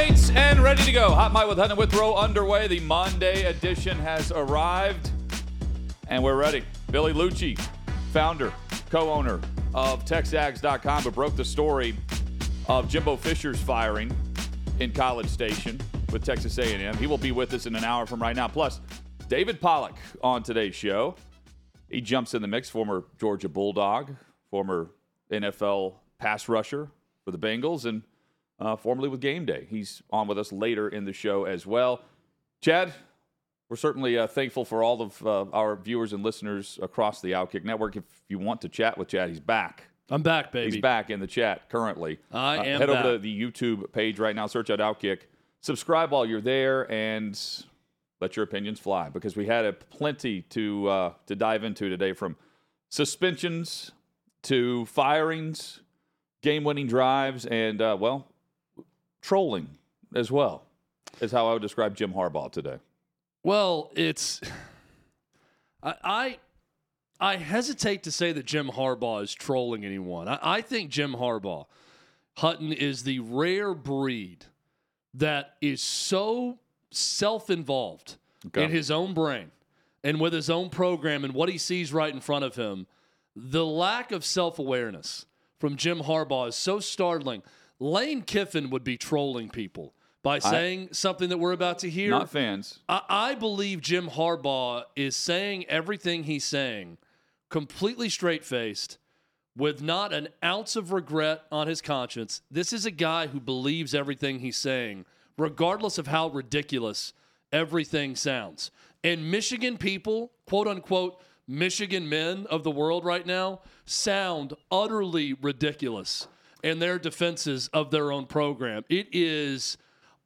tailgates and ready to go. Hot Mic with Hutton and Withrow underway. The Monday edition has arrived, and we're ready. Billy Liucci, founder, co-owner of TexAgs.com, but broke the story of Jimbo Fisher's firing in College Station with Texas A&M. He will be with us in an hour from right now. Plus, David Pollack on today's show. He jumps in the mix. Former Georgia Bulldog, former NFL pass rusher for the Bengals, and uh, formerly with Game Day. He's on with us later in the show as well. Chad, we're certainly uh, thankful for all of uh, our viewers and listeners across the Outkick Network. If you want to chat with Chad, he's back. I'm back, baby. He's back in the chat currently. I Uh, am Head over to the YouTube page right now, search out Outkick. Subscribe while you're there and let your opinions fly because we had a plenty to uh, to dive into today from suspensions to firings, game-winning drives, and uh, well, trolling as well is how I would describe Jim Harbaugh today. Well, it's I, I I hesitate to say that Jim Harbaugh is trolling anyone. I, I think Jim Harbaugh Hutton is the rare breed that is so self-involved Okay. in his own brain and with his own program and what he sees right in front of him. The lack of self-awareness from Jim Harbaugh is so startling. Lane Kiffin would be trolling people by saying something that we're about to hear. Not fans. I, I believe Jim Harbaugh is saying everything he's saying completely straight faced with not an ounce of regret on his conscience. This is a guy who believes everything he's saying, regardless of how ridiculous everything sounds. And Michigan people, quote unquote, Michigan men of the world right now, sound utterly ridiculous in their defenses of their own program. It is.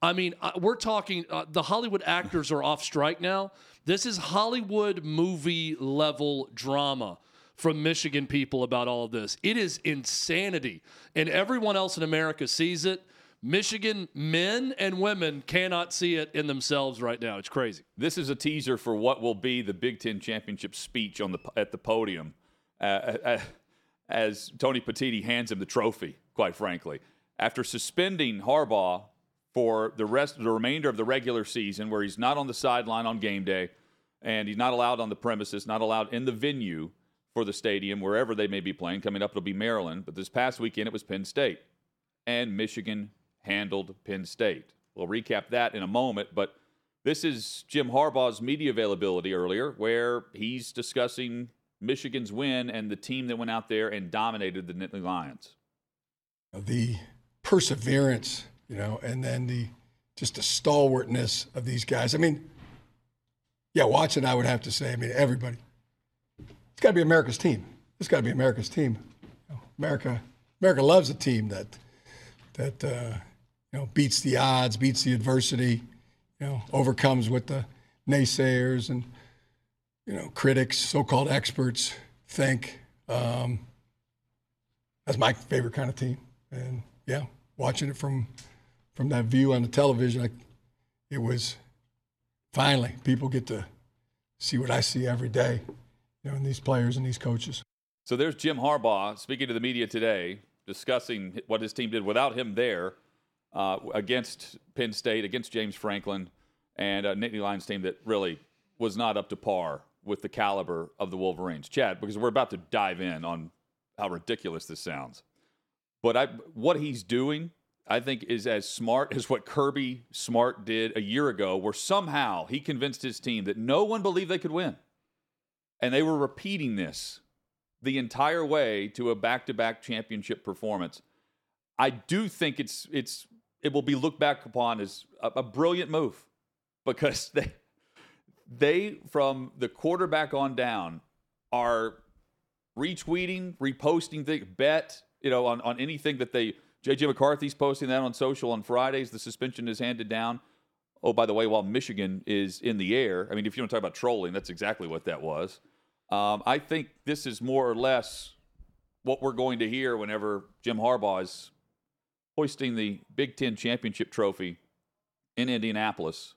I mean, uh, we're talking, uh, the Hollywood actors are off strike now. This is Hollywood movie level drama from Michigan people about all of this. It is insanity. And everyone else in America sees it. Michigan men and women cannot see it in themselves right now. It's crazy. This is a teaser for what will be the Big Ten championship speech on the at the podium, uh, uh, as Tony Petitti hands him the trophy. Quite frankly, after suspending Harbaugh for the rest, the remainder of the regular season, where he's not on the sideline on game day, and he's not allowed on the premises, not allowed in the venue for the stadium, wherever they may be playing. Coming up, it'll be Maryland, but this past weekend it was Penn State, and Michigan handled Penn State. We'll recap that in a moment, but this is Jim Harbaugh's media availability earlier, where he's discussing Michigan's win and the team that went out there and dominated the Nittany Lions. the perseverance, you know, and then the just the stalwartness of these guys. I mean, yeah, watching, I would have to say, I mean, everybody. It's got to be America's team. It's got to be America's team. America, America loves a team that that uh, you know beats the odds, beats the adversity, you know, overcomes what the naysayers and you know critics, so-called experts think. Um, that's my favorite kind of team. And yeah, watching it from from that view on the television, I, it was finally people get to see what I see every day, you know, in these players and these coaches. So there's Jim Harbaugh speaking to the media today, discussing what his team did without him there uh, against Penn State, against James Franklin, and a Nittany Lions team that really was not up to par with the caliber of the Wolverines. Chad, because we're about to dive in on how ridiculous this sounds. But I, what he's doing, I think, is as smart as what Kirby Smart did a year ago, where somehow he convinced his team that no one believed they could win. And they were repeating this the entire way to a back-to-back championship performance. I do think it's it's it will be looked back upon as a, a brilliant move because they they from the quarterback on down are retweeting, reposting things, bet you know on on anything that they JJ McCarthy's posting that on social on Fridays. The suspension is handed down. Oh, by the way, while Michigan is in the air, I mean, if you want to talk about trolling, that's exactly what that was. Um, I think this is more or less what we're going to hear whenever Jim Harbaugh is hoisting the Big Ten championship trophy in Indianapolis,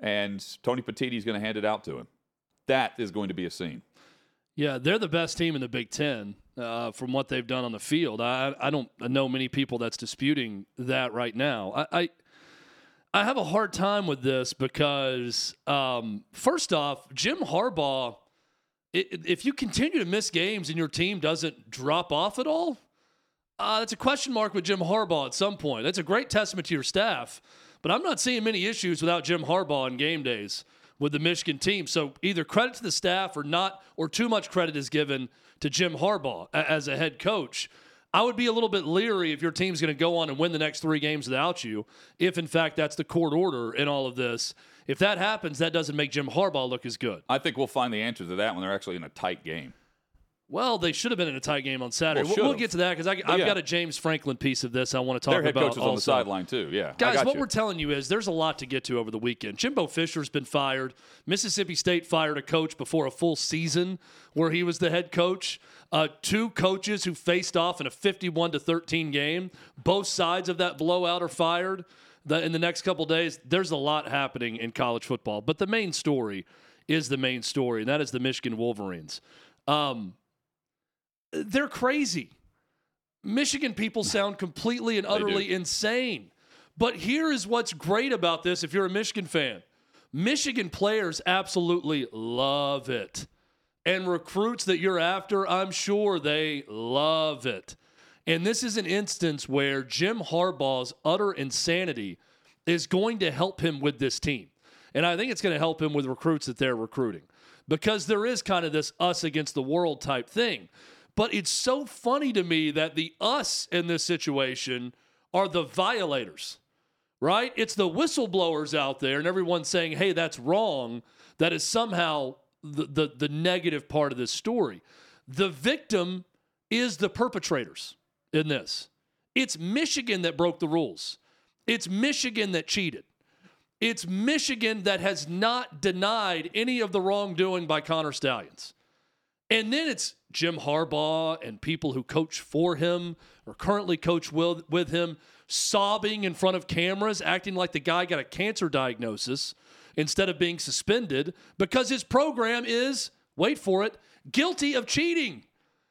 and Tony Petitti is going to hand it out to him. That is going to be a scene. Yeah, they're the best team in the Big Ten uh, from what they've done on the field. I, I don't know many people that's disputing that right now. I, I I have a hard time with this because, um, first off, Jim Harbaugh, if you continue to miss games and your team doesn't drop off at all, uh, that's a question mark with Jim Harbaugh at some point. That's a great testament to your staff, but I'm not seeing many issues without Jim Harbaugh on game days with the Michigan team. So either credit to the staff or not, or too much credit is given to Jim Harbaugh as a head coach. I would be a little bit leery if your team's going to go on and win the next three games without you, if in fact that's the court order in all of this. If that happens, that doesn't make Jim Harbaugh look as good. I think we'll find the answer to that when they're actually in a tight game. Well, they should have been in a tight game on Saturday. Well, we'll, we'll get to that because I've yeah. got a James Franklin piece of this I want to talk Their head about. coach was on the sideline too. Yeah, Guys, what you. we're telling you is there's a lot to get to over the weekend. Jimbo Fisher's been fired. Mississippi State fired a coach before a full season where he was the head coach. Uh, two coaches who faced off in a 51 to 13 game. Both sides of that blowout are fired. The, in the next couple days, there's a lot happening in college football. But the main story is the main story, and that is the Michigan Wolverines. Um, they're crazy. Michigan people sound completely and utterly insane. But here is what's great about this if you're a Michigan fan. Michigan players absolutely love it. And recruits that you're after, I'm sure they love it. And this is an instance where Jim Harbaugh's utter insanity is going to help him with this team. And I think it's going to help him with recruits that they're recruiting because there is kind of this us against the world type thing. But it's so funny to me that the us in this situation are the violators, right? It's the whistleblowers out there and everyone saying, hey, that's wrong. That is somehow the, the, the negative part of this story. The victim is the perpetrators in this. It's Michigan that broke the rules. It's Michigan that cheated. It's Michigan that has not denied any of the wrongdoing by Connor Stalions. And then it's Jim Harbaugh and people who coach for him or currently coach with, with him sobbing in front of cameras, acting like the guy got a cancer diagnosis instead of being suspended because his program is, wait for it, guilty of cheating.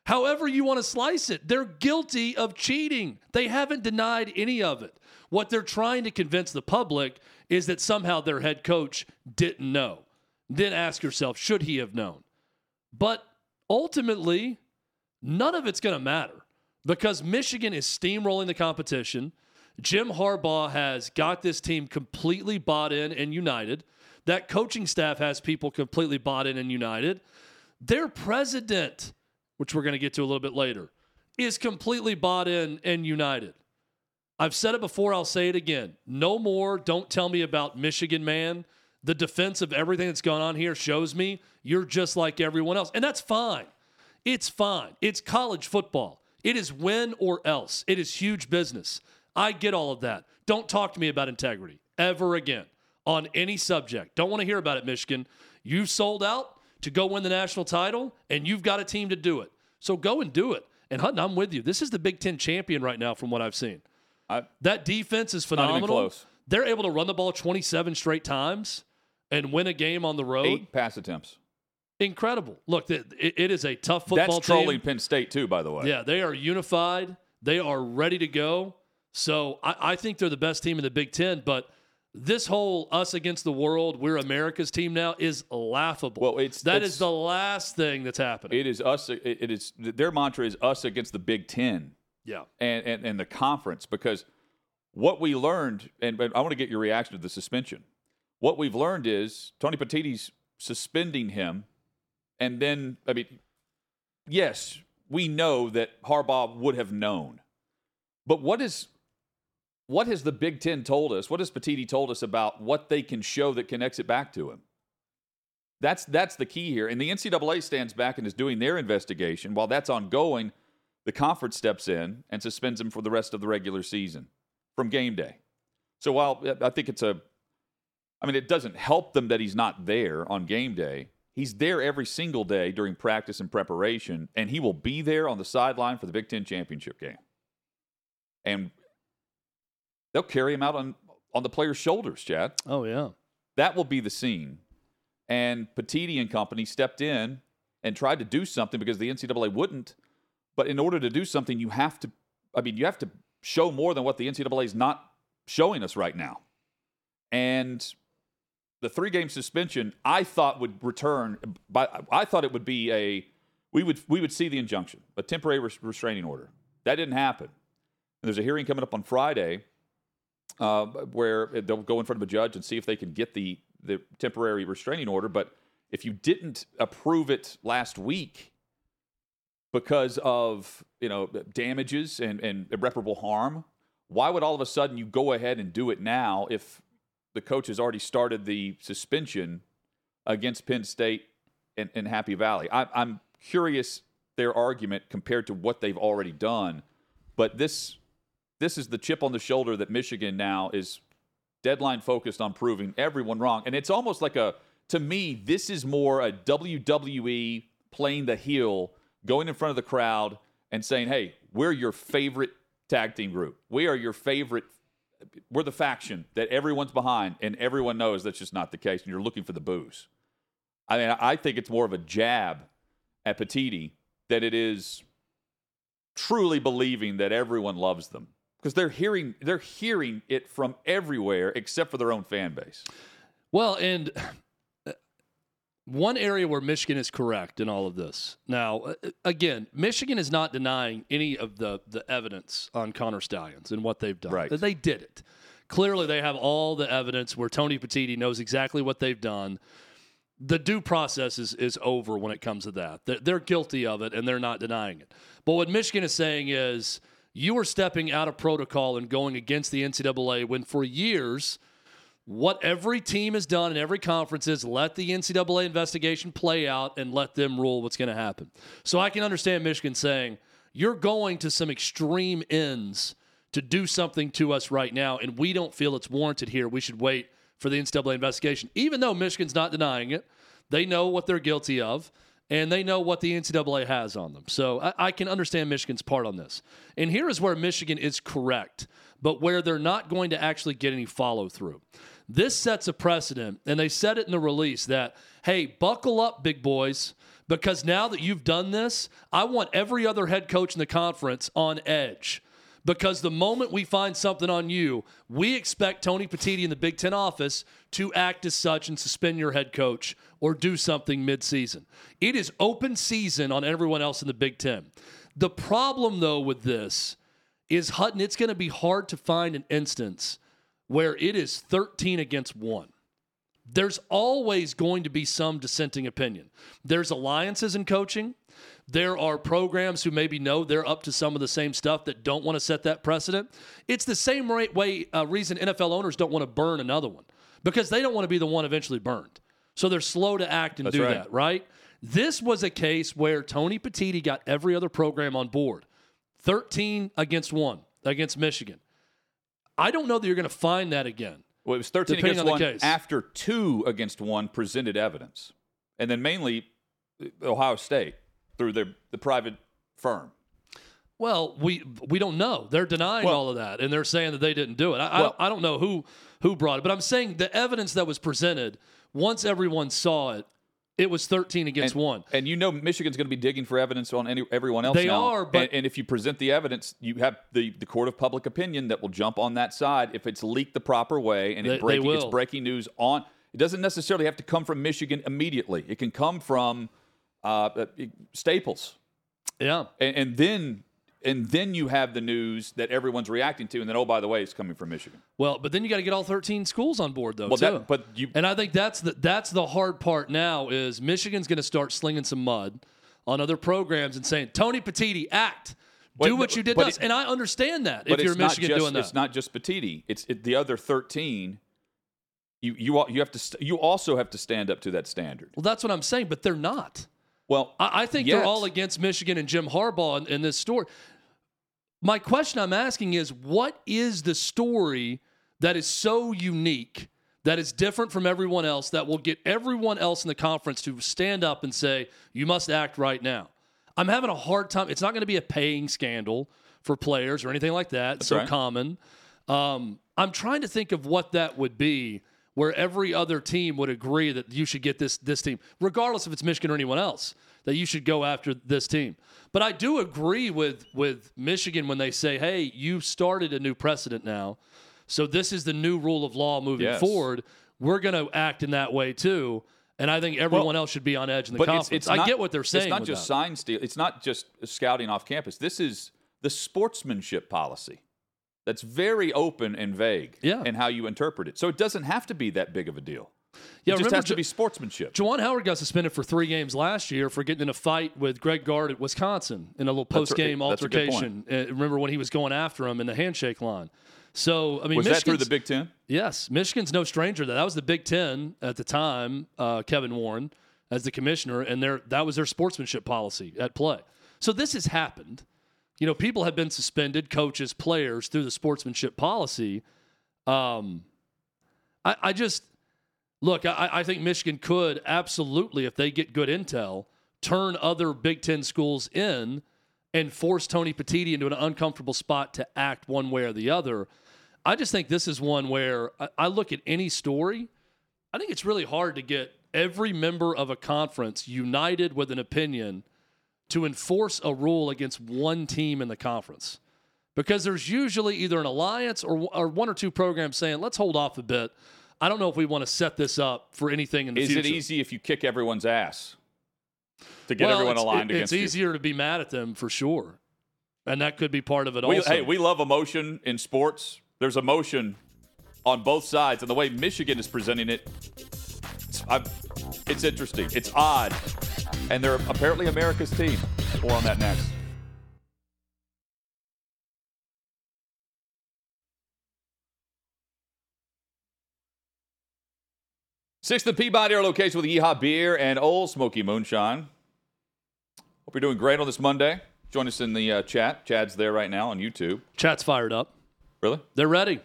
However, you want to slice it, they're guilty of cheating. They haven't denied any of it. What they're trying to convince the public is that somehow their head coach didn't know. Then ask yourself, should he have known? But ultimately, none of it's going to matter because Michigan is steamrolling the competition. Jim Harbaugh has got this team completely bought in and united. That coaching staff has people completely bought in and united. Their president, which we're going to get to a little bit later, is completely bought in and united. I've said it before, I'll say it again. No more, don't tell me about Michigan, man. The defense of everything that's gone on here shows me you're just like everyone else. And that's fine. It's fine. It's college football. It is win or else. It is huge business. I get all of that. Don't talk to me about integrity ever again on any subject. Don't want to hear about it, Michigan. You've sold out to go win the national title, and you've got a team to do it. So go and do it. And Hutton, I'm with you. This is the Big Ten champion right now, from what I've seen. I, That defense is phenomenal. They're able to run the ball 27 straight times and win a game on the road. eight pass attempts. Incredible. Look, it, it is a tough football That's trolling team. Penn State too, by the way. Yeah, they are unified. They are ready to go. So I, I think they're the best team in the Big Ten. But this whole us against the world, we're America's team now is laughable. Well, it's- that is the last thing that's happening. It is us. It, is their mantra is us against the Big Ten yeah. and, and and the conference because what we learned, and but I want to get your reaction to the suspension. What we've learned is Tony Petitti's suspending him, and then I mean, yes, we know that Harbaugh would have known, but what is what has the Big Ten told us? What has Petitti told us about what they can show that connects it back to him? That's that's the key here. And the NCAA stands back and is doing their investigation. While that's ongoing, the conference steps in and suspends him for the rest of the regular season from game day. So while I think it's a I mean, it doesn't help them that he's not there on game day. He's there every single day during practice and preparation, and he will be there on the sideline for the Big Ten championship game. And they'll carry him out on, on the player's shoulders, Chad. Oh, yeah. That will be the scene. And Petitti and company stepped in and tried to do something because the NCAA wouldn't. But in order to do something, you have to, I mean, you have to show more than what the NCAA is not showing us right now. and the three game suspension I thought would return. By I thought it would be a we would we would see the injunction, a temporary res- restraining order. That didn't happen. And there's a hearing coming up on Friday uh, where they'll go in front of a judge and see if they can get the the temporary restraining order. But if you didn't approve it last week because of you know damages and, and irreparable harm, why would all of a sudden you go ahead and do it now if the coach has already started the suspension against Penn State and, and Happy Valley? I, I'm curious their argument compared to what they've already done, but this this is the chip on the shoulder that Michigan now is deadline focused on proving everyone wrong. And it's almost like a, to me, this is more a WWE playing the heel, going in front of the crowd and saying, hey, we're your favorite tag team group. We are your favorite. We're the faction that everyone's behind, and everyone knows that's just not the case, and you're looking for the booze. I mean, I think it's more of a jab at Petitti that it is truly believing that everyone loves them because they're hearing they're hearing it from everywhere except for their own fan base. Well, and one area where Michigan is correct in all of this. Now, uh, again, Michigan is not denying any of the the evidence on Connor Stalions and what they've done. Right. They did it. Clearly, they have all the evidence where Tony Petitti knows exactly what they've done. The due process is, is over when it comes to that. They're, they're guilty of it, and they're not denying it. But what Michigan is saying is you are stepping out of protocol and going against the NCAA when for years, what every team has done in every conference is let the NCAA investigation play out and let them rule what's going to happen. So I can understand Michigan saying, you're going to some extreme ends to do something to us right now, and we don't feel it's warranted here. We should wait for the NCAA investigation. Even though Michigan's not denying it, they know what they're guilty of and they know what the NCAA has on them. So I, I, can understand Michigan's part on this. And here is where Michigan is correct, but where they're not going to actually get any follow through. This sets a precedent, and they said it in the release that, hey, buckle up, big boys, because now that you've done this, I want every other head coach in the conference on edge because the moment we find something on you, we expect Tony Petitti in the Big Ten office to act as such and suspend your head coach or do something midseason. It is open season on everyone else in the Big Ten. The problem, though, with this is Hutton, it's going to be hard to find an instance where it is 13 against 1. There's always going to be some dissenting opinion. There's alliances in coaching. There are programs who maybe know they're up to some of the same stuff that don't want to set that precedent. It's the same way uh, reason NFL owners don't want to burn another one because they don't want to be the one eventually burned. So they're slow to act and That's do right. that, right? This was a case where Tony Petitti got every other program on board 13 against 1 against Michigan. I don't know that you're going to find that again. Well, it was 13 Depending against on the one case. after two against one presented evidence, and then mainly uh, Ohio State through their the private firm. Well, we we don't know. They're denying Well- all of that, and they're saying that they didn't do it. I, I, Well- don't, I don't know who who brought it, but I'm saying the evidence that was presented once everyone saw it, it was 13 against and, one. And you know Michigan's going to be digging for evidence on any, everyone else. They now. are, but- and, and if you present the evidence, you have the, the court of public opinion that will jump on that side if it's leaked the proper way and They- it breaking, they it's breaking news on. It doesn't necessarily have to come from Michigan immediately. It can come from uh, uh, Staples, Yeah, and, and then and then you have the news that everyone's reacting to, and then oh by the way, it's coming from Michigan. well, but then you got to get all 13 schools on board though. Well, too. that, but you And I think that's the that's the hard part now is Michigan's going to start slinging some mud on other programs and saying Tony Petitti act. Do what you did to us. and I understand that but if you're Michigan just, doing that. It's not just Petitti. It's it, the other thirteen. You you you have to you also have to stand up to that standard. well, that's what I'm saying, but they're not. Well, I, I think yet- they're all against Michigan and Jim Harbaugh in, in this story. My question I'm asking is what is the story that is so unique, that is different from everyone else, that will get everyone else in the conference to stand up and say, you must act right now? I'm having a hard time. It's not going to be a paying scandal for players or anything like that. so right. common. Um, I'm trying to think of what that would be where every other team would agree that you should get this this team, regardless if it's Michigan or anyone else, that you should go after this team. But I do agree with with Michigan when they say, "Hey, you've started a new precedent now." So this is the new rule of law moving Yes. forward. We're going to act in that way too. And I think everyone else should be on edge in the But conference. it's, it's I not, get what they're saying. It's not just that. sign steal. It's not just scouting off campus. This is the sportsmanship policy. That's very open and vague Yeah. in how you interpret it. So it doesn't have to be that big of a deal. Yeah, it just has to be sportsmanship. Juwan Howard got suspended for three games last year for getting in a fight with Greg Gard at Wisconsin in a little post game that's a good altercation. Uh, remember when he was going after him in the handshake line? So I mean, Was that through the Big Ten? Yes, Michigan's no stranger to that. That was the Big Ten at the time. Uh, Kevin Warren as the commissioner, and their that was their sportsmanship policy at play. So this has happened. You know, people have been suspended, coaches, players, through the sportsmanship policy. Um, I, I just look. I, I think Michigan could absolutely, if they get good intel, turn other Big Ten schools in and force Tony Petitti into an uncomfortable spot to act one way or the other. I just think this is one where I, I look at any story. I think it's really hard to get every member of a conference united with an opinion to enforce a rule against one team in the conference. Because there's usually either an alliance or, or one or two programs saying, let's hold off a bit. I don't know if we want to set this up for anything in the Is future. it easy if you kick everyone's ass to get well, everyone aligned it- It's you? easier to be mad at them for sure. And that could be part of it We, also. hey, we love emotion in sports. There's emotion on both sides, and the way Michigan is presenting it, it's, I'm, it's interesting. It's odd, and they're apparently America's team. More on that next. Sixth and Peabody, our location with Yeehaw Beer and Ole Smoky Moonshine. Hope you're doing great on this Monday. Join us in the uh, chat. Chad's there right now on YouTube. Chat's fired up. Really? They're ready.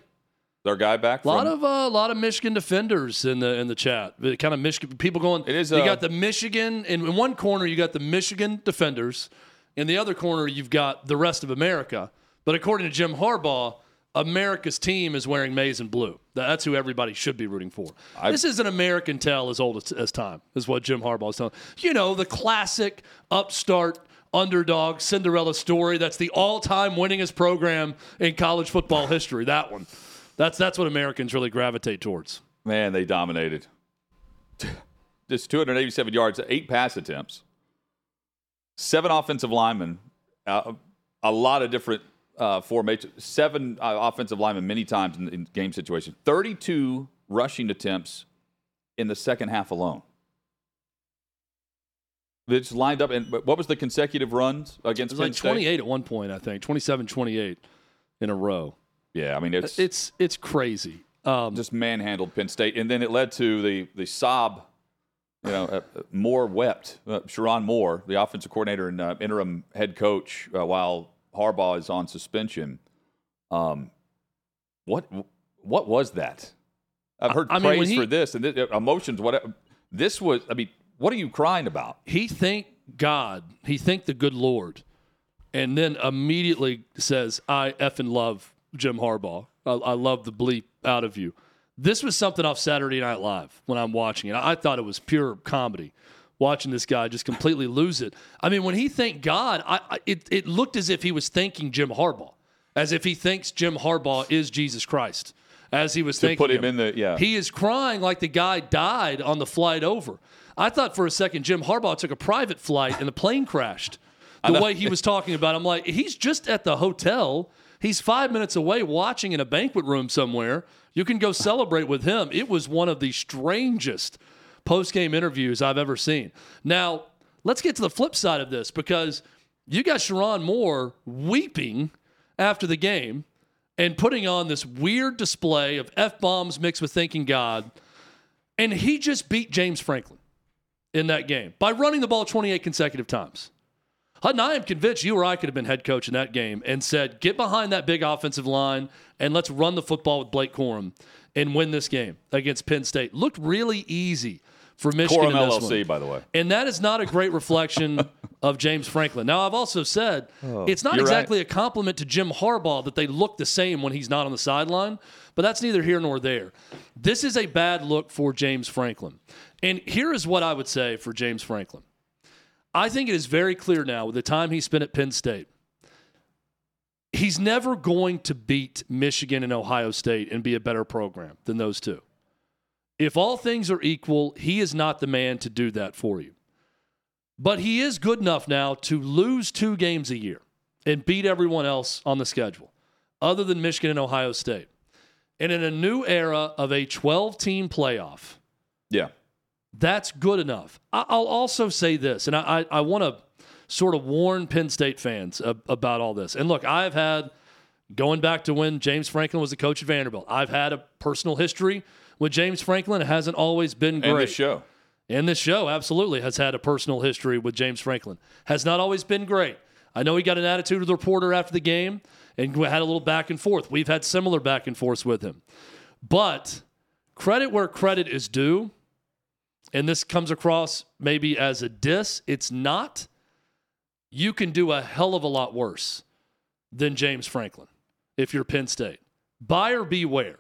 Our guy back? A lot from- of a lot of Michigan defenders in the in the chat. Kind of Michigan people going. It is, You uh, got the Michigan in, in one corner. You got the Michigan defenders. In the other corner, you've got the rest of America. But according to Jim Harbaugh, America's team is wearing maize and blue. That's who everybody should be rooting for. this is an American tale as old as, as time, is what Jim Harbaugh is telling. You know, the classic upstart underdog Cinderella story. That's the all-time winningest program in college football history. That one. That's that's what Americans really gravitate towards. Man, they dominated. Just 287 yards, eight pass attempts, seven offensive linemen, uh, a lot of different uh, formations, seven uh, offensive linemen many times in, in game situations, 32 rushing attempts in the second half alone. They just lined up, and what was the consecutive runs against? It was Penn like State? 28 at one point, I think. 27 28 in a row. Yeah, I mean it's It's it's crazy. Um, just manhandled Penn State, and then it led to the the sob. You know, uh, uh, Moore wept. Uh, Sherrone Moore, the offensive coordinator and uh, interim head coach, uh, while Harbaugh is on suspension. Um, what what was that? I've heard I mean, praise he- for this and this, emotions. What this was? I mean, what are you crying about? he thanked God. He thanked the good Lord, and then immediately says, "I effing love Jim Harbaugh. I, I love the bleep out of you." This was something off Saturday Night Live when I'm watching it. I thought it was pure comedy. Watching this guy just completely lose it. I mean, when he thanked God, I, I, it, it looked as if he was thanking Jim Harbaugh, as if he thinks Jim Harbaugh is Jesus Christ, as he was To thanking put him in the- yeah. He is crying like the guy died on the flight over. I thought for a second Jim Harbaugh took a private flight and the plane crashed. The way he was talking about, it. I'm like, he's just at the hotel. He's five minutes away watching in a banquet room somewhere. You can go celebrate with him. It was one of the strangest post game interviews I've ever seen. Now, let's get to the flip side of this because you got Sherrone Moore weeping after the game and putting on this weird display of F bombs mixed with thanking God. And he just beat James Franklin in that game by running the ball 28 consecutive times. Hutton, I am convinced you or I could have been head coach in that game and said, get behind that big offensive line and let's run the football with Blake Corum and win this game against Penn State. Looked really easy for Michigan this LLC, one. by the way. And that is not a great reflection of James Franklin. Now, I've also said oh, it's not You're right. exactly a compliment to Jim Harbaugh that they look the same when he's not on the sideline, but that's neither here nor there. This is a bad look for James Franklin. And here is what I would say for James Franklin I think it is very clear now with the time he spent at Penn State. He's never going to beat Michigan and Ohio State and be a better program than those two. If all things are equal, he is not the man to do that for you. But he is good enough now to lose two games a year and beat everyone else on the schedule, other than Michigan and Ohio State. And in a new era of a 12 team playoff, Yeah. That's good enough. I- I'll also say this, and I, I, I want to sort of warn Penn State fans ab- about all this. And look, I've had, going back to when James Franklin was the coach at Vanderbilt, I've had a personal history with James Franklin. It hasn't always been great. And this show. And this show absolutely has had a personal history with James Franklin. Has not always been great. I know he got an attitude with the reporter after the game and had a little back and forth. We've had similar back and forths with him. But credit where credit is due, and this comes across maybe as a diss, it's not. You can do a hell of a lot worse than James Franklin if you're Penn State. Buyer beware.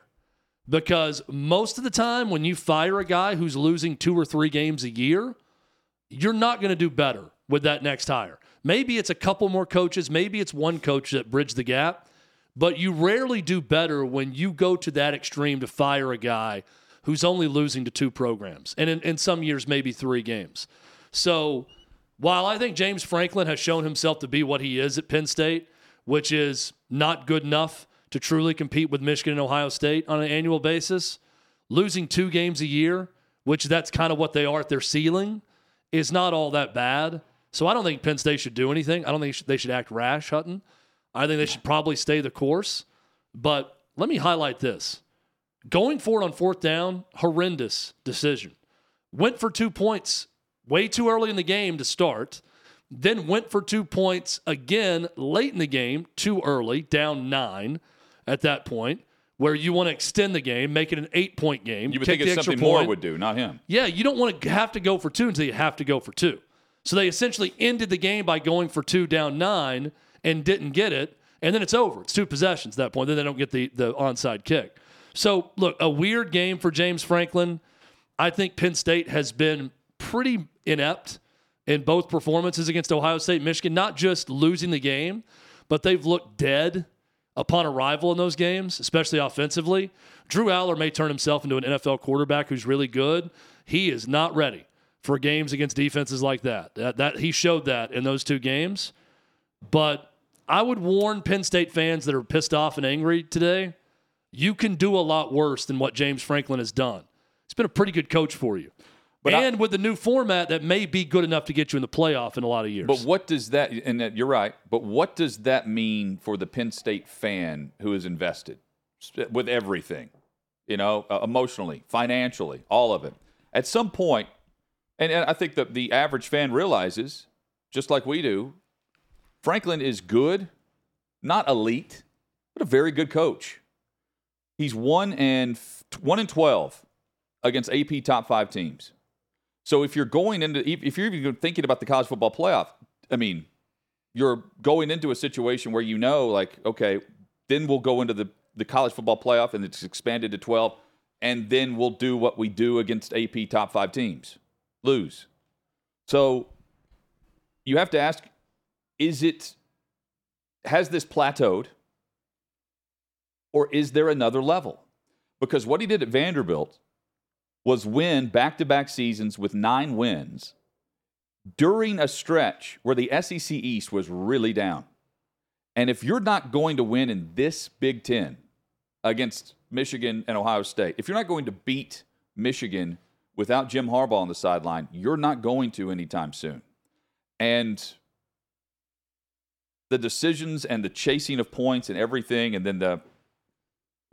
Because most of the time, when you fire a guy who's losing two or three games a year, you're not going to do better with that next hire. Maybe it's a couple more coaches, maybe it's one coach that bridged the gap, but you rarely do better when you go to that extreme to fire a guy who's only losing to two programs, and in, in some years, maybe three games. So while I think James Franklin has shown himself to be what he is at Penn State, which is not good enough to truly compete with Michigan and Ohio State on an annual basis, losing two games a year, which that's kind of what they are at their ceiling, is not all that bad. So I don't think Penn State should do anything. I don't think they should act rash, Hutton. I think they should probably stay the course. But let me highlight this. Going forward on fourth down, horrendous decision. Went for two points way too early in the game to start, then went for two points again late in the game, too early, down nine at that point, where you want to extend the game, make it an eight point game. You would think it's something Moore would do, not him. Yeah, you don't want to have to go for two until you have to go for two. So they essentially ended the game by going for two down nine and didn't get it. And then it's over. It's two possessions at that point. Then they don't get the, the onside kick. So, look, a weird game for James Franklin. I think Penn State has been pretty inept in both performances against Ohio State Michigan, not just losing the game, but they've looked dead upon arrival in those games, especially offensively. Drew Allar may turn himself into an NFL quarterback who's really good. He is not ready for games against defenses like that. That, that he showed that in those two games. But I would warn Penn State fans that are pissed off and angry today, you can do a lot worse than what James Franklin has done. He's been a pretty good coach for you. But I- and with the new format that may be good enough to get you in the playoff in a lot of years. But what does that, and that, you're right, but what does that mean for the Penn State fan who is invested with everything, you know, uh, emotionally, financially, all of it? At some point, and, and I think that the average fan realizes, just like we do, Franklin is good, not elite, but a very good coach. He's one and one and twelve against AP top five teams. So if you're going into, if you're even thinking about the college football playoff, I mean, you're going into a situation where you know, like, okay, then we'll go into the the college football playoff and it's expanded to 12, and then we'll do what we do against AP top five teams, lose. So you have to ask, is it has this plateaued, or is there another level? Because what he did at Vanderbilt was win back to back seasons with nine wins during a stretch where the SEC East was really down. And if you're not going to win in this Big Ten against Michigan and Ohio State, if you're not going to beat Michigan without Jim Harbaugh on the sideline, you're not going to anytime soon. And the decisions and the chasing of points and everything, and then the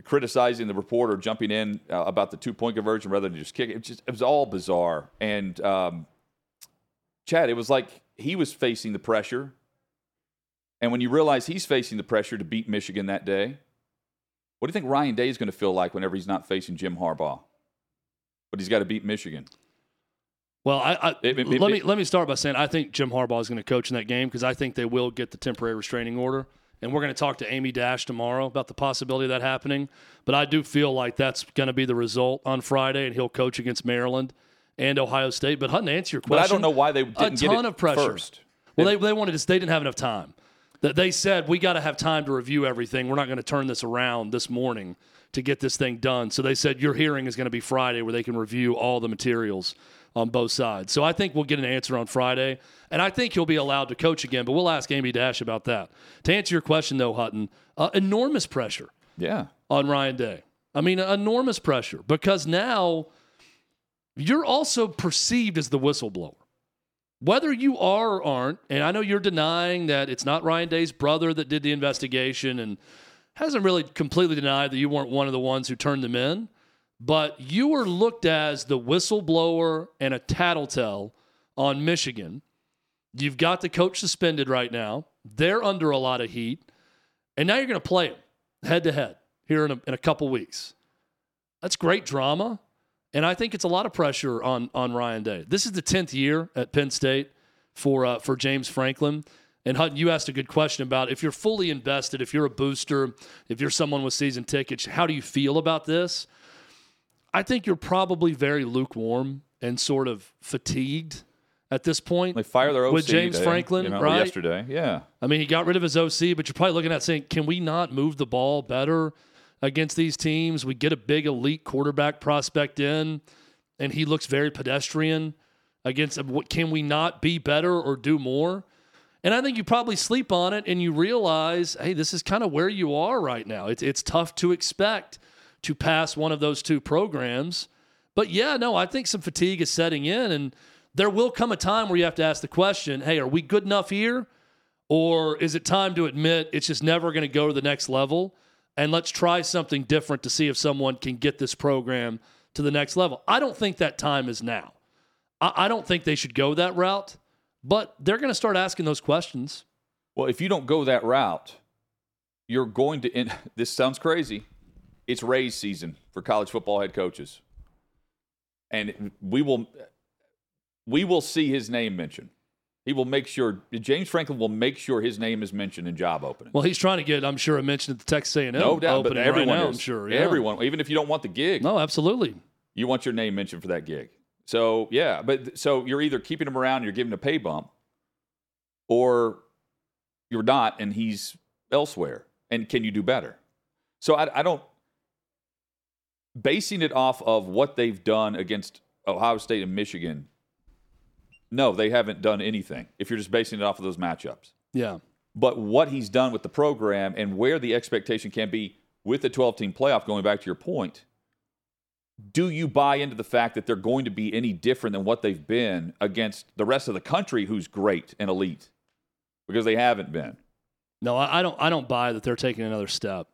criticizing the reporter jumping in uh, about the two point conversion rather than just kick it. It, just, it was all bizarre. And um, Chad, it was like he was facing the pressure. And when you realize he's facing the pressure to beat Michigan that day, what do you think Ryan Day is going to feel like whenever he's not facing Jim Harbaugh? But he's got to beat Michigan. Well, I, I It- it- let it- me let me start by saying I think Jim Harbaugh is going to coach in that game because I think they will get the temporary restraining order, and we're going to talk to Amy Dash tomorrow about the possibility of that happening. But I do feel like that's going to be the result on Friday, and he'll coach against Maryland and Ohio State. But Hutton, to answer your But question, I don't know why they didn't get ton it of pressure. first. Well, they, they wanted to. They didn't have enough time. That they said we got to have time to review everything. We're not going to turn this around this morning to get this thing done. So they said your hearing is going to be Friday, where they can review all the materials on both sides. So I think we'll get an answer on Friday, and I think he'll be allowed to coach again. But we'll ask Amy Dash about that. To answer your question, though, Hutton, uh, enormous pressure Yeah. on Ryan Day. I mean, enormous pressure because now you're also perceived as the whistleblower. Whether you are or aren't, and I know you're denying that it's not Ryan Day's brother that did the investigation and hasn't really completely denied that you weren't one of the ones who turned them in, but you were looked as the whistleblower and a tattletale on Michigan. You've got the coach suspended right now. They're under a lot of heat. And now you're going to play them head to head here in a, in a couple weeks. That's great drama. And I think it's a lot of pressure on on Ryan Day. This is the tenth year at Penn State for uh, for James Franklin. And Hutton, you asked a good question about if you're fully invested, if you're a booster, if you're someone with season tickets, how do you feel about this? I think you're probably very lukewarm and sort of fatigued at this point. They fire their OC with James Franklin, you know, right? Yesterday, yeah. I mean, he got rid of his OC, but you're probably looking at saying, can we not move the ball better against these teams? We get a big elite quarterback prospect in, and he looks very pedestrian against. Uh, what can we not be better or do more? And I think you probably sleep on it and you realize, hey, this is kind of where you are right now. It's it's tough to expect to pass one of those two programs. But yeah, no, I think some fatigue is setting in, and there will come a time where you have to ask the question, hey, are we good enough here? Or is it time to admit it's just never going to go to the next level? And let's try something different to see if someone can get this program to the next level. I don't think that time is now. I, I don't think they should go that route, but they're going to start asking those questions. Well, if you don't go that route, you're going to. In, this sounds crazy. It's raise season for college football head coaches, and we will we will see his name mentioned. He will make sure James Franklin will make sure his name is mentioned in job opening. Well, he's trying to get, I'm sure, a mention at the Texas A&M no doubt, but everyone right now, is. I'm sure. Yeah. Everyone, even if you don't want the gig, No, absolutely. you want your name mentioned for that gig. So yeah, but so you're either keeping him around, you're giving a pay bump, or you're not, and he's elsewhere. And can you do better? So I, I don't basing it off of what they've done against Ohio State and Michigan. No, they haven't done anything. If you're just basing it off of those matchups, Yeah. but what he's done with the program and where the expectation can be with the 12 team playoff, going back to your point, do you buy into the fact that they're going to be any different than what they've been against the rest of the country who's great and elite? Because they haven't been. No, I I don't. I don't buy that they're taking another step.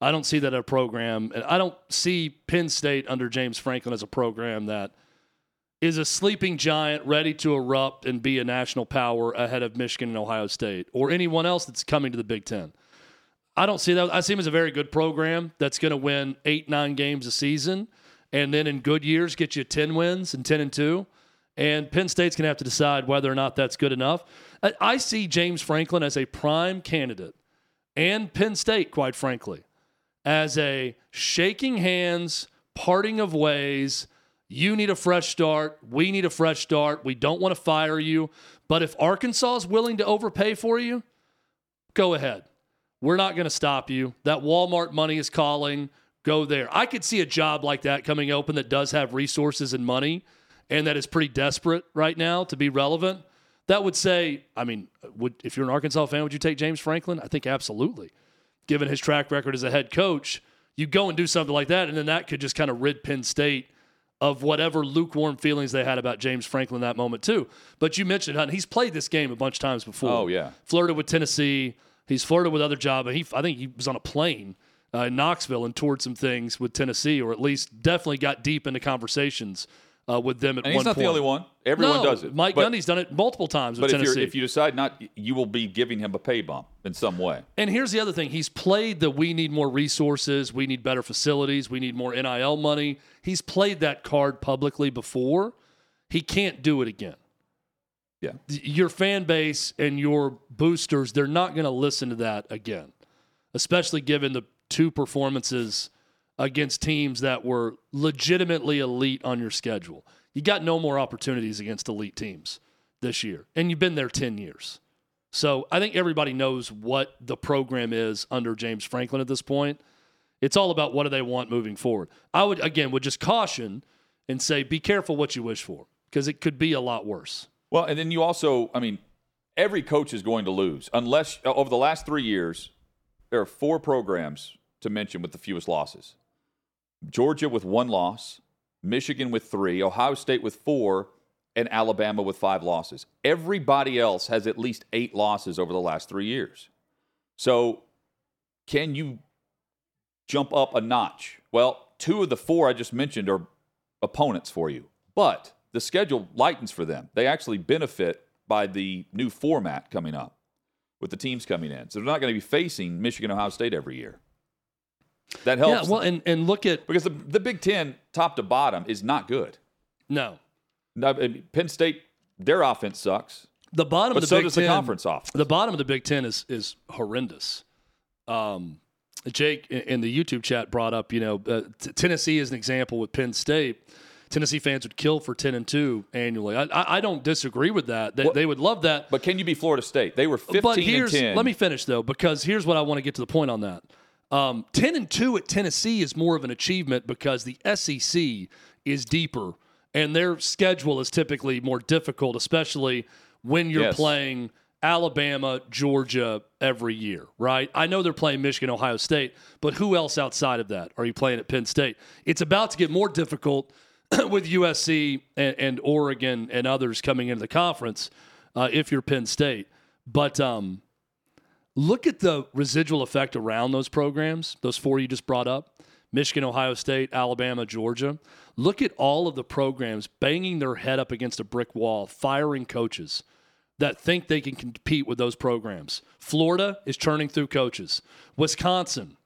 I don't see that a program, and I don't see Penn State under James Franklin as a program that is a sleeping giant ready to erupt and be a national power ahead of Michigan and Ohio State or anyone else that's coming to the Big Ten. I don't see that. I see him as a very good program that's going to win eight, nine games a season, and then in good years get you ten wins and ten and two. And Penn State's going to have to decide whether or not that's good enough. I, I see James Franklin as a prime candidate, and Penn State, quite frankly, as a shaking hands, parting of ways. You need a fresh start. We need a fresh start. We don't want to fire you. But if Arkansas is willing to overpay for you, go ahead. We're not going to stop you. That Walmart money is calling. Go there. I could see a job like that coming open that does have resources and money and that is pretty desperate right now to be relevant. That would say, I mean, would if you're an Arkansas fan, would you take James Franklin? I think absolutely. Given his track record as a head coach, you go and do something like that, and then that could just kind of rid Penn State of whatever lukewarm feelings they had about James Franklin that moment too. But you mentioned Hutton, he's played this game a bunch of times before. Oh, yeah. flirted with Tennessee. He's flirted with other jobs. He, I think he was on a plane uh, in Knoxville and toured some things with Tennessee, or at least definitely got deep into conversations uh, with them at And one he's not point. the only one. Everyone no, does it. Mike but, Gundy's done it multiple times But with if, if you decide not, you will be giving him a pay bump in some way. And here's the other thing. He's played the we need more resources, we need better facilities, we need more NIL money. He's played that card publicly before. He can't do it again. Yeah. Your fan base and your boosters, they're not going to listen to that again, especially given the two performances against teams that were legitimately elite on your schedule. You got no more opportunities against elite teams this year, and you've been there 10 years. So I think everybody knows what the program is under James Franklin at this point. It's all about what do they want moving forward. I would again would just caution and say be careful what you wish for because it could be a lot worse. Well, and then you also, I mean, every coach is going to lose unless over the last three years there are four programs to mention with the fewest losses. Georgia with one loss, Michigan with three, Ohio State with four, and Alabama with five losses. Everybody else has at least eight losses over the last three years. So, can you jump up a notch? Well, two of the four I just mentioned are opponents for you, but the schedule lightens for them. They actually benefit by the new format coming up with the teams coming in. So, they're not going to be facing Michigan, Ohio State every year. That helps. Yeah, well, and, and look at because the, the Big Ten, top to bottom, is not good. no No, I mean, Penn State, their offense sucks, the bottom but of the so Big does Ten. the conference offense. The bottom of the Big Ten is is horrendous. Um, Jake in- the YouTube chat brought up, you know, uh, t- Tennessee is an example with Penn State. Tennessee fans would kill for ten and two annually. I, I, I don't disagree with that. They, they would love that. But can you be Florida State? They were 15 but here's and 10. let me finish though, because here's what I want to get to the point on that. Um, ten and two at Tennessee is more of an achievement because the SEC is deeper and their schedule is typically more difficult, especially when you're Yes. playing Alabama, Georgia every year, right? I know they're playing Michigan, Ohio State, but who else outside of that are you playing at Penn State? It's about to get more difficult with USC and, and Oregon and others coming into the conference uh, if you're Penn State. But um, look at the residual effect around those programs, those four you just brought up Michigan, Ohio State, Alabama, Georgia. Look at all of the programs banging their head up against a brick wall, firing coaches that think they can compete with those programs. Florida is churning through coaches. Wisconsin,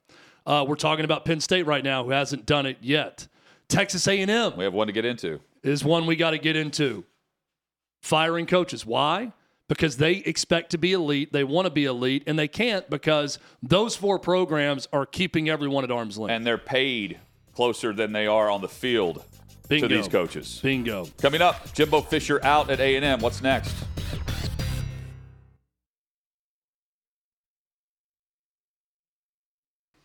uh, we're talking about Penn State right now, who hasn't done it yet. Texas A&M we have one to get into. is one we got to get into. Firing coaches. Why? Because they expect to be elite, they want to be elite, and they can't because those four programs are keeping everyone at arm's length. And they're paid closer than they are on the field Bingo. to these coaches. Bingo. Coming up, Jimbo Fisher out at A&M. What's next?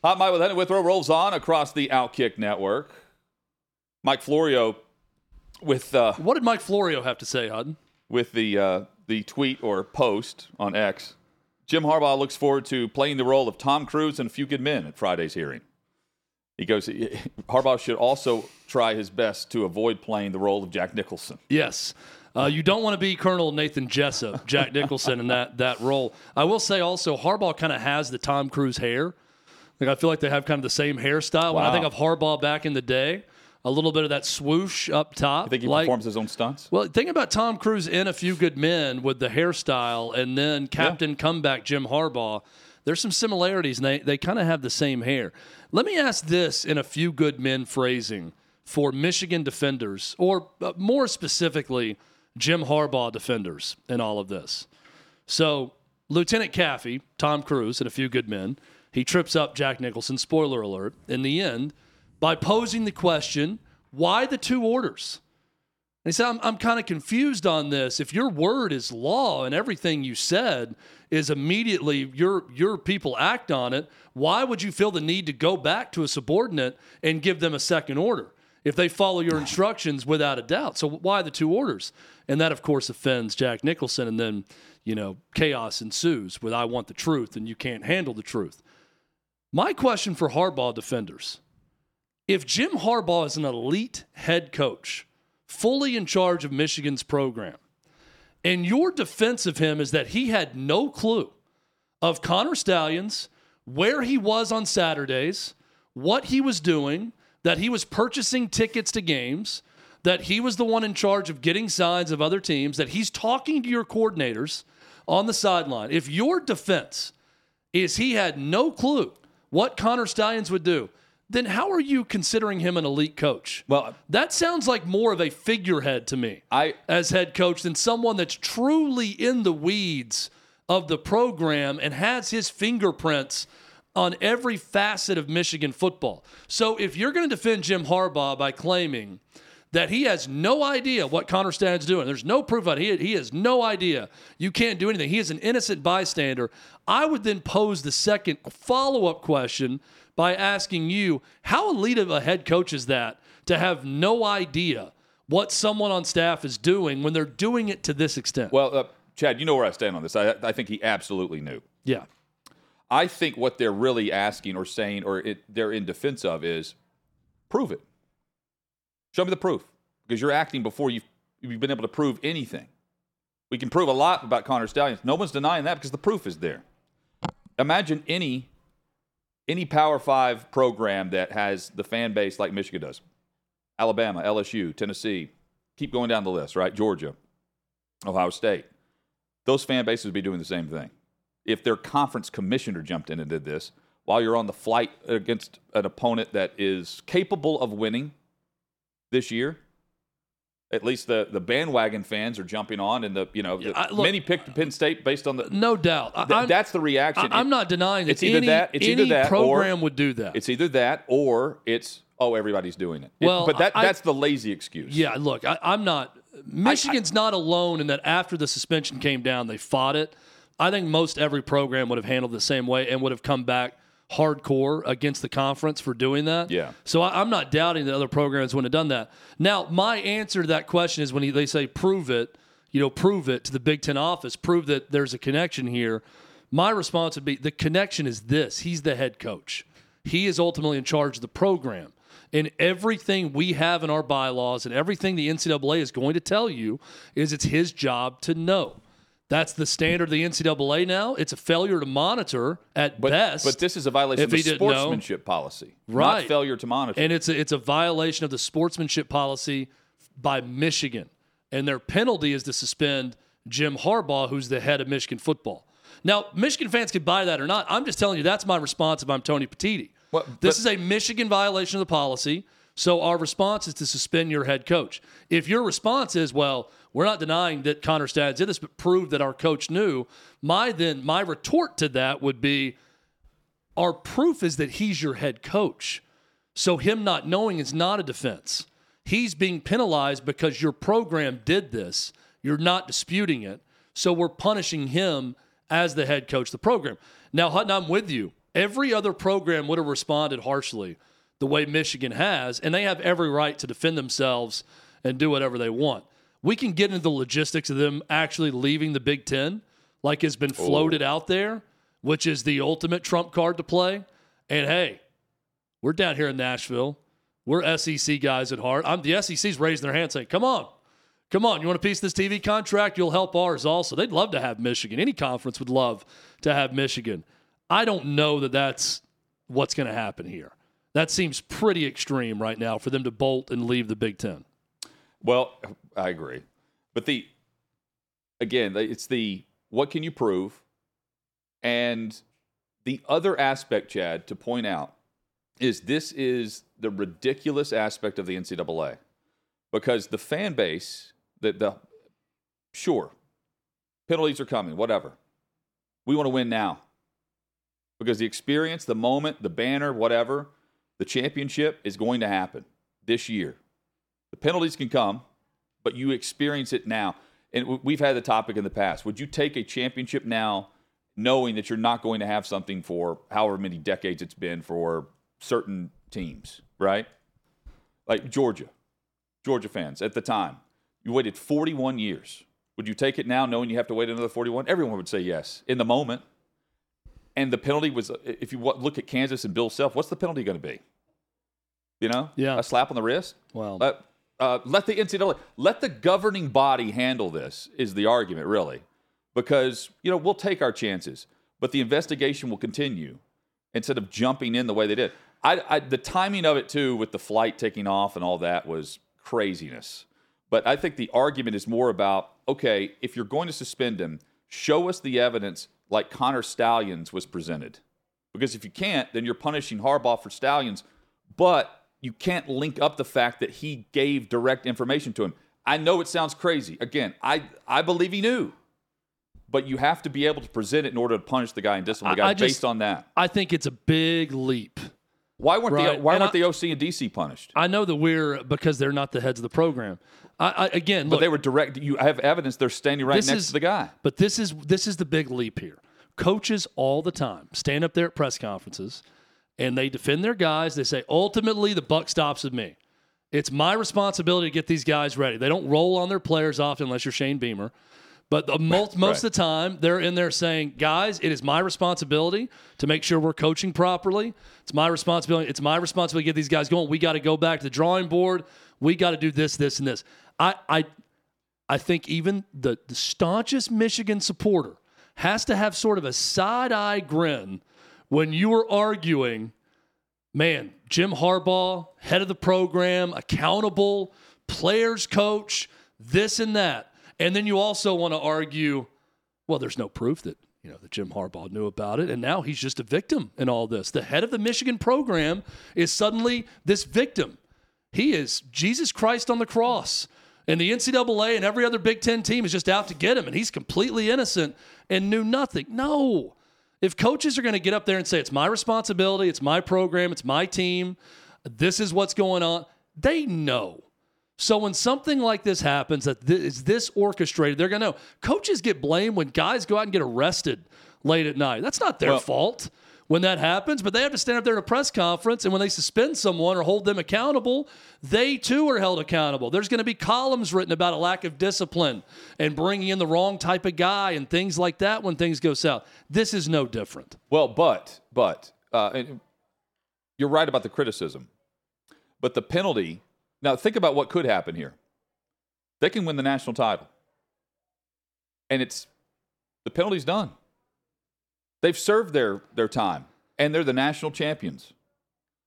Hot Mic with Henry Withrow rolls on across the Outkick network. Mike Florio with uh, What did Mike Florio have to say, Hutton? with the uh, the tweet or post on X. Jim Harbaugh looks forward to playing the role of Tom Cruise in A Few Good Men at Friday's hearing. He goes, Harbaugh should also try his best to avoid playing the role of Jack Nicholson. Yes. Uh, you don't want to be Colonel Nathan Jessep, Jack Nicholson in that that role. I will say also, Harbaugh kind of has the Tom Cruise hair. Like I feel like they have kind of the same hairstyle. When I think of Harbaugh back in the day, a little bit of that swoosh up top. I think he like, performs his own stunts. Well, think about Tom Cruise in A Few Good Men with the hairstyle, and then Captain Comeback Jim Harbaugh. There's some similarities, and they, they kind of have the same hair. Let me ask this in A Few Good Men phrasing for Michigan defenders, or uh, more specifically, Jim Harbaugh defenders in all of this. So, Lieutenant Kaffee, Tom Cruise, and A Few Good Men, he trips up Jack Nicholson, spoiler alert, in the end, by posing the question why the two orders? And he said, I'm, I'm kind of confused on this. If your word is law and everything you said is immediately your your people act on it, why would you feel the need to go back to a subordinate and give them a second order if they follow your instructions without a doubt? So why the two orders? And that of course offends Jack Nicholson and then, you know, chaos ensues with I want the truth and you can't handle the truth. My question for Harbaugh defenders. If Jim Harbaugh is an elite head coach, fully in charge of Michigan's program. And your defense of him is that he had no clue of Connor Stalions, where he was on Saturdays, what he was doing, that he was purchasing tickets to games, that he was the one in charge of getting signs of other teams, that he's talking to your coordinators on the sideline. If your defense is he had no clue what Connor Stalions would do, then how are you considering him an elite coach? Well, That sounds like more of a figurehead to me I as head coach than someone that's truly in the weeds of the program and has his fingerprints on every facet of Michigan football. So if you're going to defend Jim Harbaugh by claiming that he has no idea what Connor Stalions doing. There's no proof of it. He, he has no idea. You can't do anything. He is an innocent bystander. I would then pose the second follow up question by asking you, how elite of a head coach is that to have no idea what someone on staff is doing when they're doing it to this extent? Well, uh, Chad, you know where I stand on this. I, I think he absolutely knew. yeah. I think what they're really asking or saying or it, they're in defense of is prove it. Show me the proof because you're acting before you've, you've been able to prove anything. We can prove a lot about Connor Stalions. No one's denying that because the proof is there. Imagine any any Power Five program that has the fan base like Michigan does, Alabama, LSU, Tennessee, keep going down the list, right? Georgia, Ohio State. Those fan bases would be doing the same thing if their conference commissioner jumped in and did this while you're on the flight against an opponent that is capable of winning this year. At least the, the bandwagon fans are jumping on, and the you know the, I- look- many picked Penn State based on the. No doubt. Th- that's the reaction. I, am not denying that it's either any, that- it's any either that or- program would do that. It's either that or it's oh everybody's doing it. It- Well, but that I- that's the lazy excuse. Yeah, look, I, I'm not. Michigan's not alone in that after the suspension came down, they fought it. I think most every program would have handled the same way and would have come back hardcore against the conference for doing that. Yeah. So I, I'm not doubting that other programs wouldn't have done that. Now, my answer to that question is when he, they say prove it, you know, prove it to the Big Ten office, prove that there's a connection here. My response would be the connection is this: he's the head coach. He is ultimately in charge of the program. And everything we have in our bylaws and everything the NCAA is going to tell you is it's his job to know. That's the standard of the NCAA now. It's a failure to monitor at but best. but this is a violation of the didn't know. sportsmanship policy, Right. not failure to monitor. and it's a, it's a violation of the sportsmanship policy by Michigan. And their penalty is to suspend Jim Harbaugh, who's the head of Michigan football. Now, Michigan fans could buy that or not. I'm just telling you that's my response if I'm Tony Petitti. Well, this but- is a Michigan violation of the policy. So our response is to suspend your head coach. If your response is, well, we're not denying that Connor Staggs did this, but prove that our coach knew, my then my retort to that would be our proof is that he's your head coach. So him not knowing is not a defense. He's being penalized because your program did this. You're not disputing it. So we're punishing him as the head coach of the program. Now, Hutton, I'm with you. Every other program would have responded harshly the way Michigan has, and they have every right to defend themselves and do whatever they want. We can get into the logistics of them actually leaving the Big Ten, like has been oh. floated out there, which is the ultimate trump card to play. And hey, we're down here in Nashville. We're SEC guys at heart. I'm the SEC's raising their hand saying, "Come on, come on! You want a piece of this TV contract? You'll help ours also." They'd love to have Michigan. Any conference would love to have Michigan. I don't know that that's what's going to happen here. That seems pretty extreme right now for them to bolt and leave the Big Ten. Well, I agree. But the again, it's the what can you prove? And the other aspect, Chad, to point out is this is the ridiculous aspect of the NCAA. Because the fan base, the, the sure, penalties are coming, whatever. We want to win now. Because the experience, the moment, the banner, whatever, the championship is going to happen this year. The penalties can come, but you experience it now. And we've had the topic in the past. Would you take a championship now, knowing that you're not going to have something for however many decades it's been for certain teams, right? Like Georgia, Georgia fans at the time, you waited 41 years. Would you take it now, knowing you have to wait another 41? Everyone would say yes in the moment. And the penalty was, if you look at Kansas and Bill Self, what's the penalty going to be? You know, Yeah. a slap on the wrist. Well, Uh, uh, let the NCAA, let the governing body handle this. Is the argument really? Because you know we'll take our chances, but the investigation will continue instead of jumping in the way they did. I, I the timing of it too, with the flight taking off and all that, was craziness. But I think the argument is more about okay, if you're going to suspend him, show us the evidence like Connor Stalions was presented. Because if you can't, then you're punishing Harbaugh for Stalions, but you can't link up the fact that he gave direct information to him. I know it sounds crazy. Again, I I believe he knew. But you have to be able to present it in order to punish the guy and discipline the guy I just- based on that. I think it's a big leap Why weren't Right. the Why And weren't I- the OC and DC punished? I know that we're because they're not the heads of the program. I, I again, But they were direct. You have evidence they're standing right next is- to the guy. But this is this is the big leap here. Coaches all the time stand up there at press conferences and they defend their guys. They say ultimately the buck stops with me. It's my responsibility to get these guys ready. They don't roll on their players often unless you're Shane Beamer. But the most, most of the time, they're in there saying, guys, it is my responsibility to make sure we're coaching properly. It's my responsibility. It's my responsibility to get these guys going. We got to go back to the drawing board. We got to do this, this, and this. I, I, I think even the, the staunchest Michigan supporter has to have sort of a side eye grin when you are arguing, man, Jim Harbaugh, head of the program, accountable, players coach, this and that. And then you also want to argue, well, there's no proof that you know that Jim Harbaugh knew about it, and now he's just a victim in all this. The head of the Michigan program is suddenly this victim. He is Jesus Christ on the cross. And the NCAA and every other Big Ten team is just out to get him, and he's completely innocent and knew nothing. No. If coaches are going to get up there and say, it's my responsibility, it's my program, it's my team, this is what's going on, they know. So when something like this happens, that th- is this orchestrated, they're going to know. Coaches get blamed when guys go out and get arrested late at night. That's not their Well- fault when that happens, but they have to stand up there at a press conference, and when they suspend someone or hold them accountable, they too are held accountable. There's going to be columns written about a lack of discipline and bringing in the wrong type of guy and things like that when things go south. This is no different. Well, but but uh, you're right about the criticism, but the penalty. Now think about what could happen here. They can win the national title, and it's the penalty's done. They've served their their time, and they're the national champions.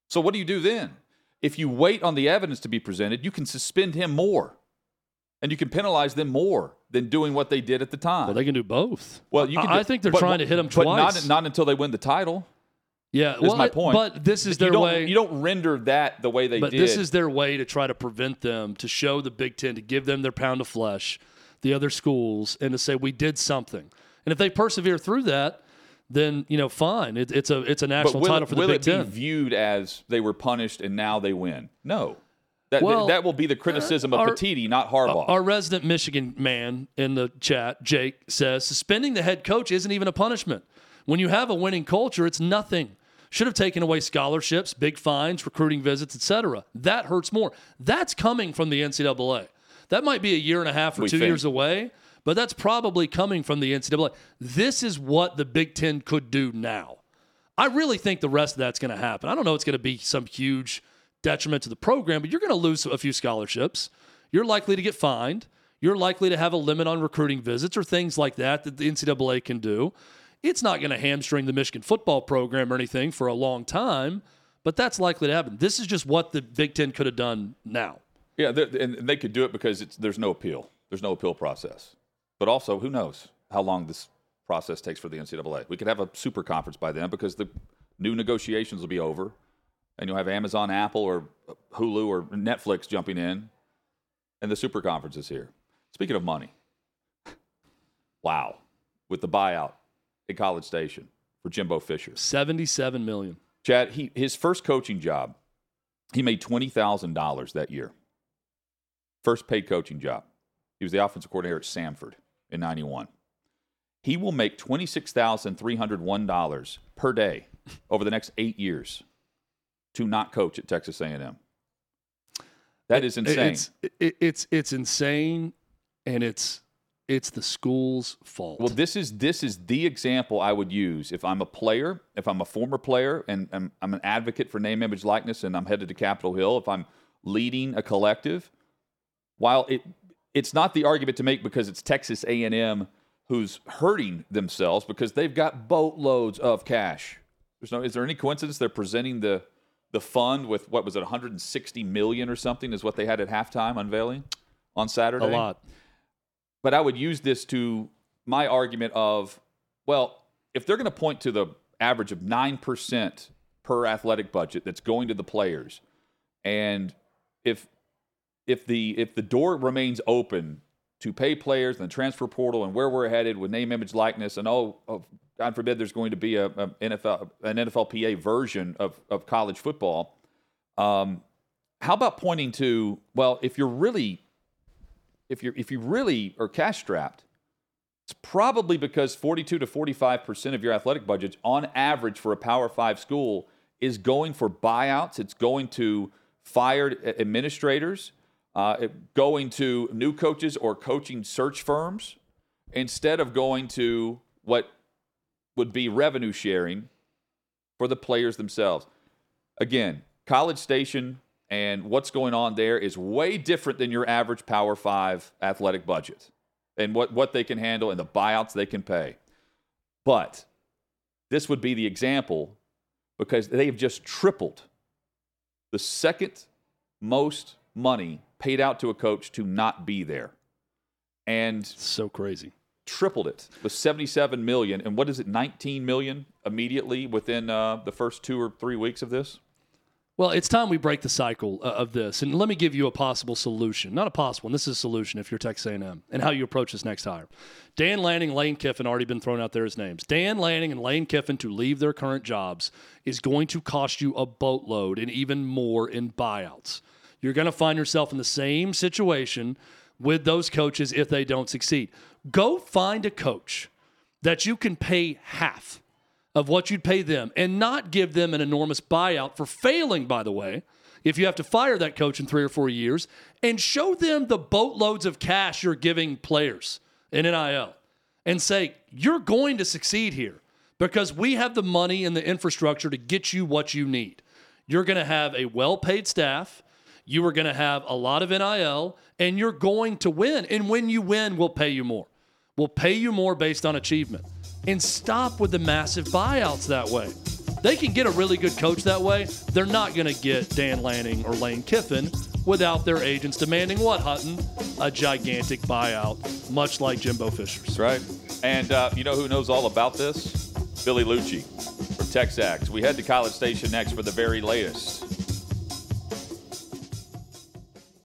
So what do you do then? If you wait on the evidence to be presented, you can suspend him more, and you can penalize them more than doing what they did at the time. Well, they can do both. Well, you I- can I do- think they're trying to hit them but twice. not, not until they win the title. Yeah, Is well, my point. But this is you their don't, way. You don't render that the way they but did. this is their way to try to prevent them to show the Big Ten to give them their pound of flesh, the other schools, and to say we did something. And if they persevere through that, then you know, fine. It, it's a it's a national title it, for the will Big it be Ten. viewed as they were punished and now they win? No. That, Well, that will be the criticism of our- Petitti, not Harbaugh. Our resident Michigan man in the chat, Jake, says suspending the head coach isn't even a punishment. When you have a winning culture, it's nothing. Should have taken away scholarships, big fines, recruiting visits, etc. That hurts more. That's coming from the NCAA. That might be a year and a half or We two think. years away, but that's probably coming from the NCAA. This is what the Big Ten could do now. I really think the rest of that's going to happen. I don't know it's going to be some huge detriment to the program, but you're going to lose a few scholarships. You're likely to get fined. You're likely to have a limit on recruiting visits or things like that that the NCAA can do. It's not going to hamstring the Michigan football program or anything for a long time, but that's likely to happen. This is just what the Big Ten could have done now. yeah, and they could do it because there's no appeal. There's no appeal process. But also, who knows how long this process takes for the NCAA? We could have a super conference by then because the new negotiations will be over, and you'll have Amazon, Apple, or Hulu or Netflix jumping in, and the super conference is here. Speaking of money, wow, with the buyout at College Station for Jimbo Fisher. 77 million. Chad, he his first coaching job, he made twenty thousand dollars that year. First paid coaching job. He was the offensive coordinator at Samford in '91. He will make twenty six thousand three hundred one dollars per day over the next eight years to not coach at Texas A&M. That is insane. It's it's it's insane and it's it's the school's fault. Well, this is this is the example I would use if I'm a player, if I'm a former player, and I'm, I'm an advocate for name, image, likeness, and I'm headed to Capitol Hill. If I'm leading a collective, while it it's not the argument to make because it's Texas A&M who's hurting themselves because they've got boatloads of cash. There's no. Is there any coincidence they're presenting the the fund with what was it 160 million or something is what they had at halftime unveiling on Saturday? a lot. But I would use this to my argument of, well, if they're going to point to the average of 9% per athletic budget that's going to the players, and if if the if the door remains open to pay players and the transfer portal and where we're headed with name, image, likeness, and oh, oh God forbid there's going to be a, a NFL an NFLPA version of of college football. Um, how about pointing to well, if you're really if you're if you really are cash strapped, it's probably because 42 to 45 percent of your athletic budget, on average, for a Power Five school, is going for buyouts. It's going to fired administrators, uh, going to new coaches or coaching search firms, instead of going to what would be revenue sharing for the players themselves. Again, College Station and what's going on there is way different than your average Power Five athletic budget and what, what they can handle and the buyouts they can pay. But this would be the example because they have just tripled the second most money paid out to a coach to not be there. And so crazy. Tripled it with 77 million. And what is it, 19 million immediately within uh, the first two or three weeks of this? Well, it's time we break the cycle uh, of this, and let me give you a possible solution. Not a possible one. This is a solution if you're Texas A&M and how you approach this next hire. Dan Lanning, Lane Kiffin already been thrown out there as names. Dan Lanning and Lane Kiffin to leave their current jobs is going to cost you a boatload and even more in buyouts. You're going to find yourself in the same situation with those coaches if they don't succeed. Go find a coach that you can pay half of what you'd pay them and not give them an enormous buyout for failing, by the way, if you have to fire that coach in three or four years, and show them the boatloads of cash you're giving players in NIL and say, you're going to succeed here because we have the money and the infrastructure to get you what you need. You're going to have a well paid staff. You are going to have a lot of NIL and you're going to win. And when you win, we'll pay you more. We'll pay you more based on achievement and stop with the massive buyouts that way. They can get a really good coach that way. They're not going to get Dan Lanning or Lane Kiffin without their agents demanding what, Hutton? A gigantic buyout, much like Jimbo Fisher's. Right. And uh, you know who knows all about this? Billy Liucci from Texags. We head to College Station next for the very latest